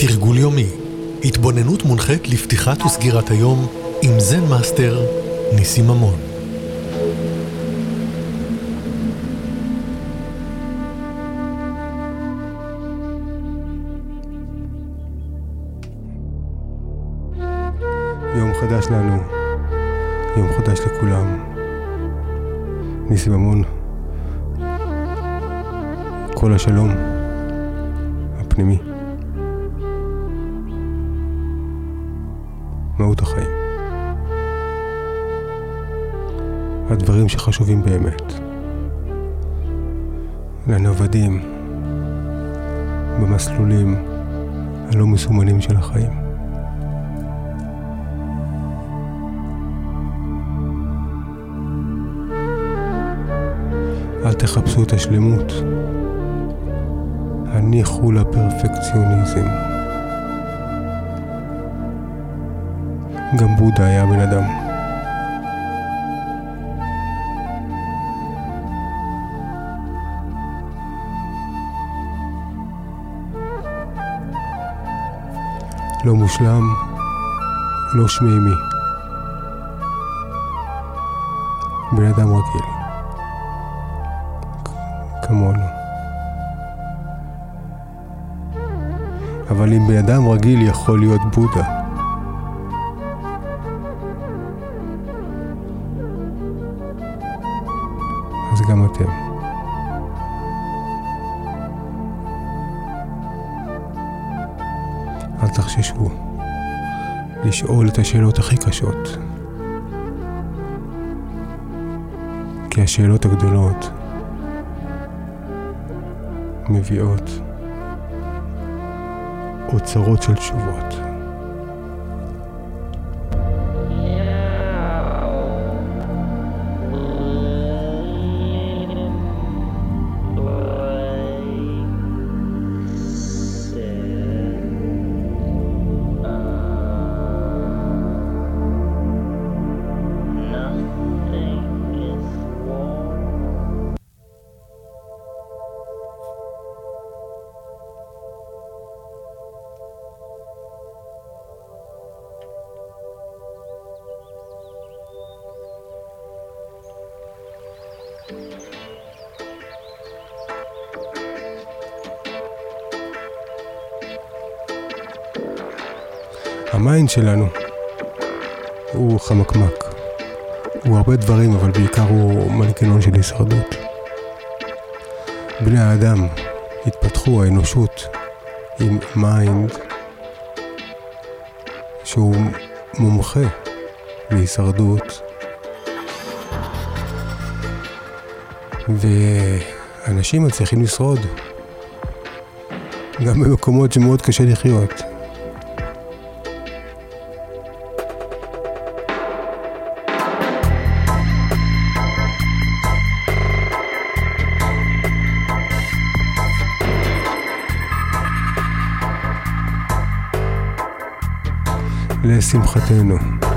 תרגול יומי, התבוננות מונחית לפתיחת וסגירת היום עם זן מאסטר ניסים ממון. יום חדש לנו, יום חדש לכולם. ניסים ממון, כל השלום הפנימי. מהות החיים. הדברים שחשובים באמת. לנוודים במסלולים הלא מסומנים של החיים. אל תחפשו את השלמות, הניחו לפרפקציוניזם. גם בודה היה בן אדם. לא מושלם, לא שמימי. בן אדם רגיל. כמונו. אבל אם בן אדם רגיל יכול להיות בודה, תחששו לשאול את השאלות הכי קשות. כי השאלות הגדולות מביאות אוצרות של תשובות. ה mind שלנו הוא חמקמק. הוא הרבה דברים, אבל בעיקר הוא מנגנון של הישרדות. בני האדם התפתחו, האנושות, עם mind שהוא מומחה להישרדות. ואנשים מצליחים לשרוד גם במקומות שמאוד קשה לחיות. לשמחתנו.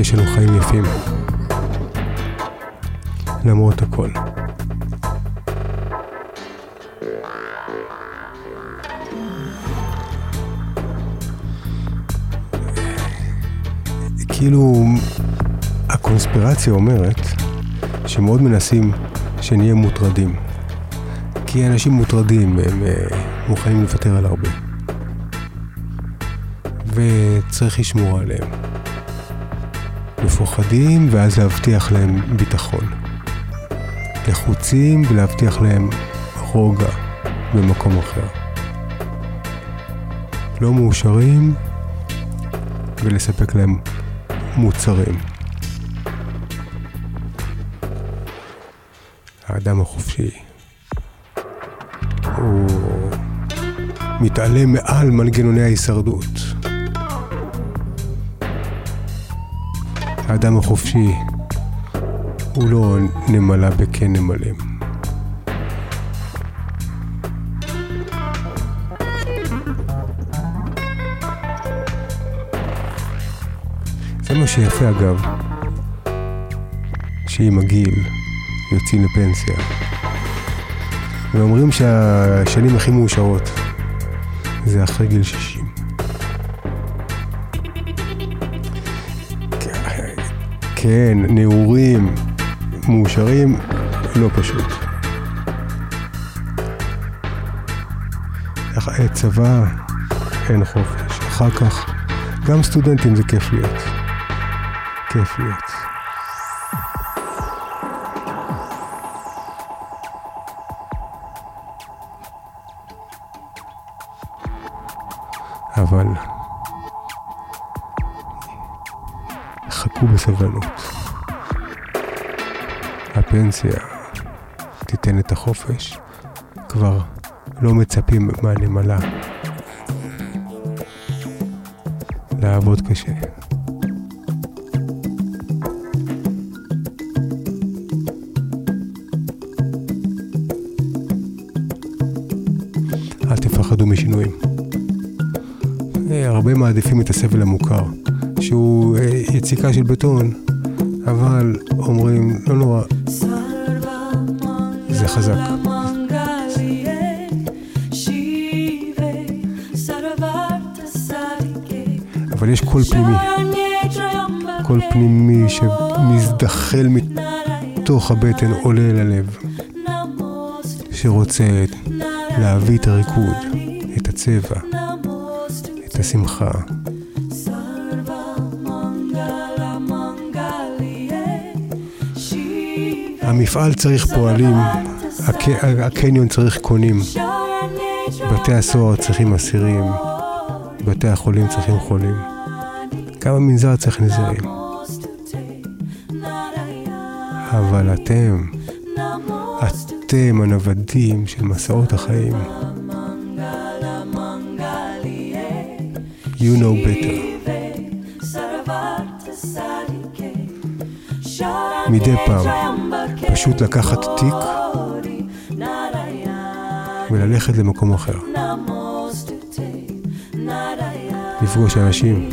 יש לנו חיים יפים, למרות הכל. כאילו, הקונספירציה אומרת שמאוד מנסים שנהיה מוטרדים. כי אנשים מוטרדים, הם uh, מוכנים לוותר על הרבה. וצריך לשמור עליהם. מפוחדים, ואז להבטיח להם ביטחון. לחוצים ולהבטיח להם רוגע במקום אחר. לא מאושרים ולספק להם מוצרים. האדם החופשי הוא מתעלה מעל מנגנוני ההישרדות. האדם החופשי הוא לא נמלה בקן נמלים. זה מה שיפה אגב, שעם הגיל יוצאים לפנסיה. ואומרים שהשנים הכי מאושרות זה אחרי גיל 60. כן, נעורים, מאושרים, לא פשוט. צבא, אין חופש. אחר כך, גם סטודנטים זה כיף להיות. כיף להיות. בסבלנות. הפנסיה תיתן את החופש, כבר לא מצפים מהנמלה לעבוד קשה. אל תפחדו משינויים. אה, הרבה מעדיפים את הסבל המוכר, שהוא יציקה של בטון, אבל אומרים, לא נורא, זה חזק. אבל יש קול פנימי, קול פנימי שמזדחל מתוך הבטן עולה ללב, שרוצה להביא את הריקוד, את הצבע, את השמחה. המפעל צריך פועלים, הק... הקניון צריך קונים, בתי הסוהר צריכים אסירים, בתי החולים צריכים חולים. גם המנזר צריך נזירים. אבל אתם, אתם הנוודים של מסעות החיים. You know better. מדי פעם, פשוט לקחת תיק וללכת למקום אחר. לפגוש אנשים,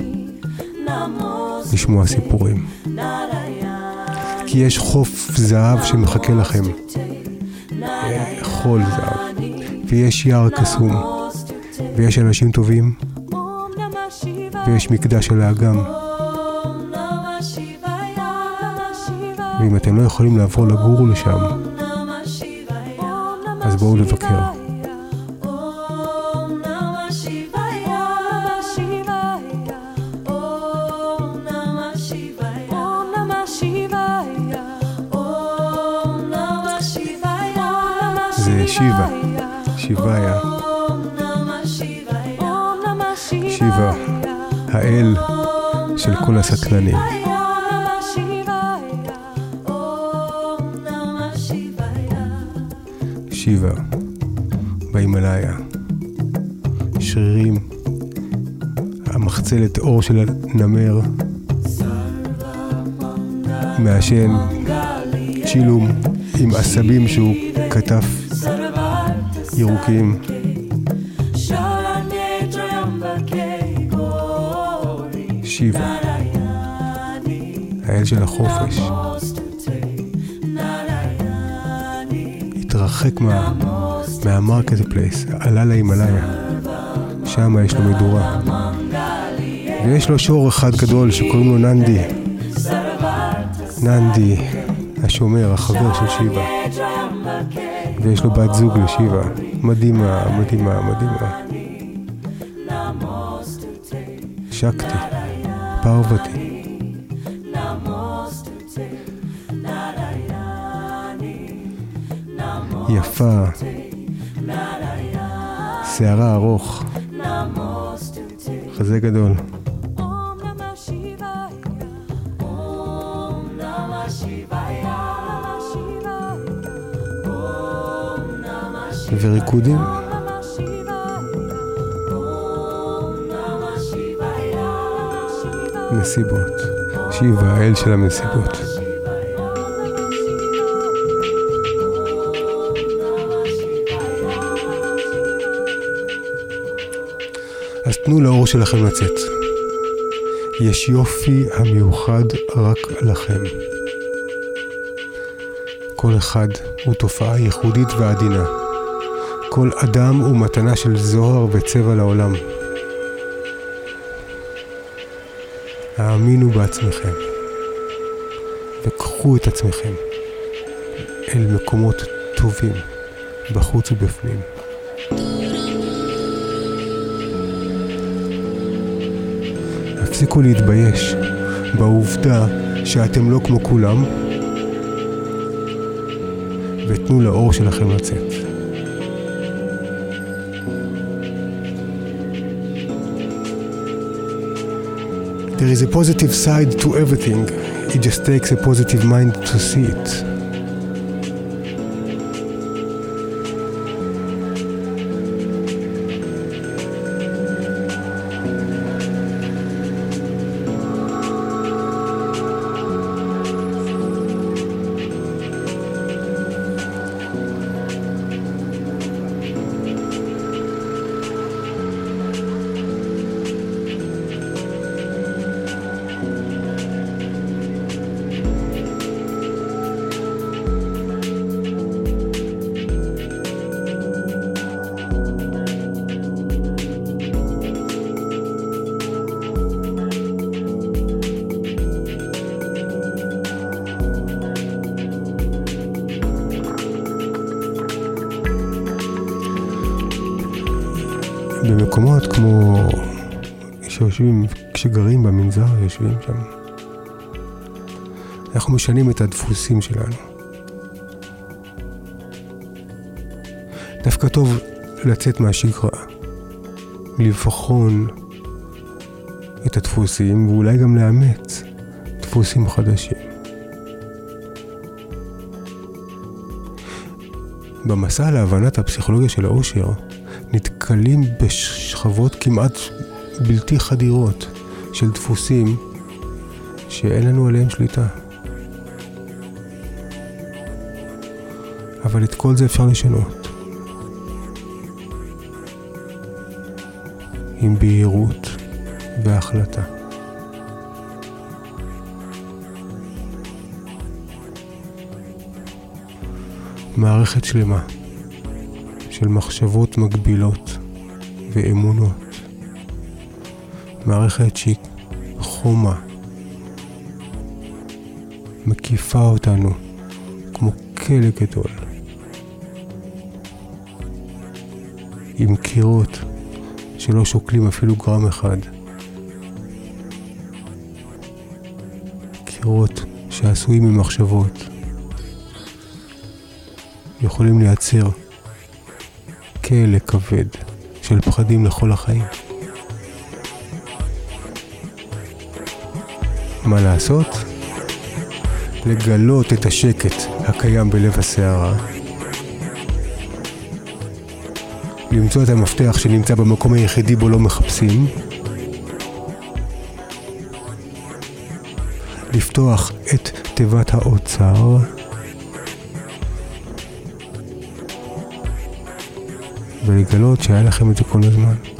לשמוע סיפורים. כי יש חוף זהב שמחכה לכם. חול זהב. ויש יער קסום. ויש אנשים טובים. ויש מקדש על האגם. ואם אתם לא יכולים לעבור לגור לשם, אז בואו לבקר. זה שיבה, שיביה. שיבה, האל של כל הסטלנים. שיבה, בהימאליה. שרירים, המחצלת אור של הנמר, מעשן צ'ילום עם עשבים שהוא כתף ירוקים. שיבה, האל של החופש. התרחק מה, מה market place, עלה להימאליה. שם יש לו מדורה. ויש לו שור אחד גדול שקוראים לו ננדי. ננדי, השומר, החבר של שיבה. ויש לו בת זוג לשיבה. מדהימה, מדהימה, מדהימה. שקטי, פרוותי. יפה, שערה ארוך, חזה גדול. וריקודים. מסיבות. שיבה, האל של המסיבות. תנו לאור שלכם לצאת. יש יופי המיוחד רק לכם. כל אחד הוא תופעה ייחודית ועדינה. כל אדם הוא מתנה של זוהר וצבע לעולם. האמינו בעצמכם, וקחו את עצמכם אל מקומות טובים, בחוץ ובפנים. הפסיקו להתבייש בעובדה שאתם לא כמו כולם, ותנו לאור שלכם לצאת. There is a positive side to everything. It just takes a positive mind to see it. שיושבים, כשגרים במנזר, יושבים שם. אנחנו משנים את הדפוסים שלנו. דווקא טוב לצאת מהשגרה, לבחון את הדפוסים ואולי גם לאמץ דפוסים חדשים. במסע להבנת הפסיכולוגיה של האושר, נתקלים בשכבות כמעט בלתי חדירות של דפוסים שאין לנו עליהם שליטה. אבל את כל זה אפשר לשנות. עם בהירות והחלטה. מערכת שלמה של מחשבות מגבילות ואמונות. מערכת שהיא חומה, מקיפה אותנו כמו כלא גדול, עם קירות שלא שוקלים אפילו גרם אחד. קירות שעשויים ממחשבות יכולים לייצר כלא כבד של פחדים לכל החיים. מה לעשות? לגלות את השקט הקיים בלב הסערה. למצוא את המפתח שנמצא במקום היחידי בו לא מחפשים. לפתוח את תיבת האוצר. ולגלות שהיה לכם את זה כל הזמן.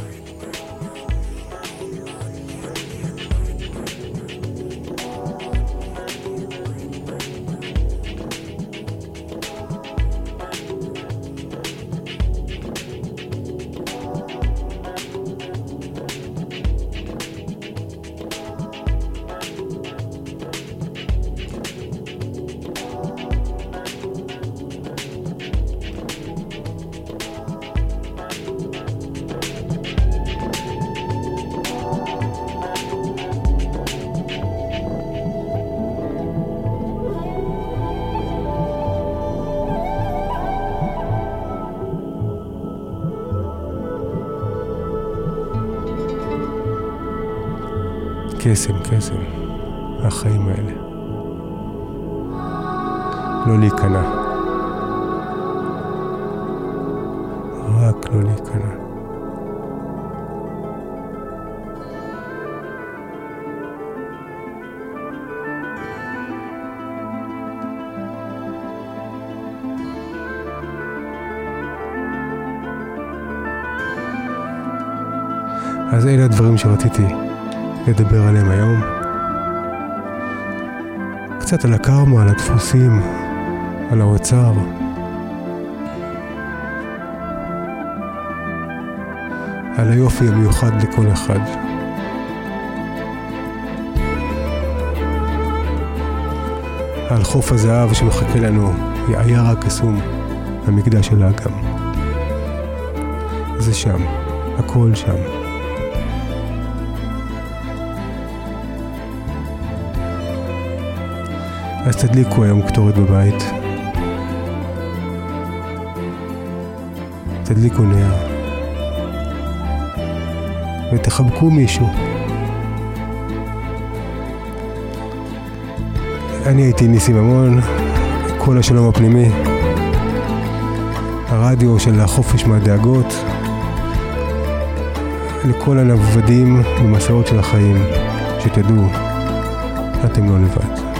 קסם, קסם, החיים האלה. לא להיכנע. רק לא להיכנע. אז אלה הדברים שרציתי לדבר עליהם היום. קצת על הקרמה, על הדפוסים, על האוצר. על היופי המיוחד לכל אחד. על חוף הזהב שמחכה לנו, היער הקסום, המקדש של האגם. זה שם, הכל שם. אז תדליקו היום קטורת בבית. תדליקו נר. ותחבקו מישהו. אני הייתי ניסים ממון, כל השלום הפנימי, הרדיו של החופש מהדאגות, לכל הנוודים במסעות של החיים, שתדעו, אתם לא לבד.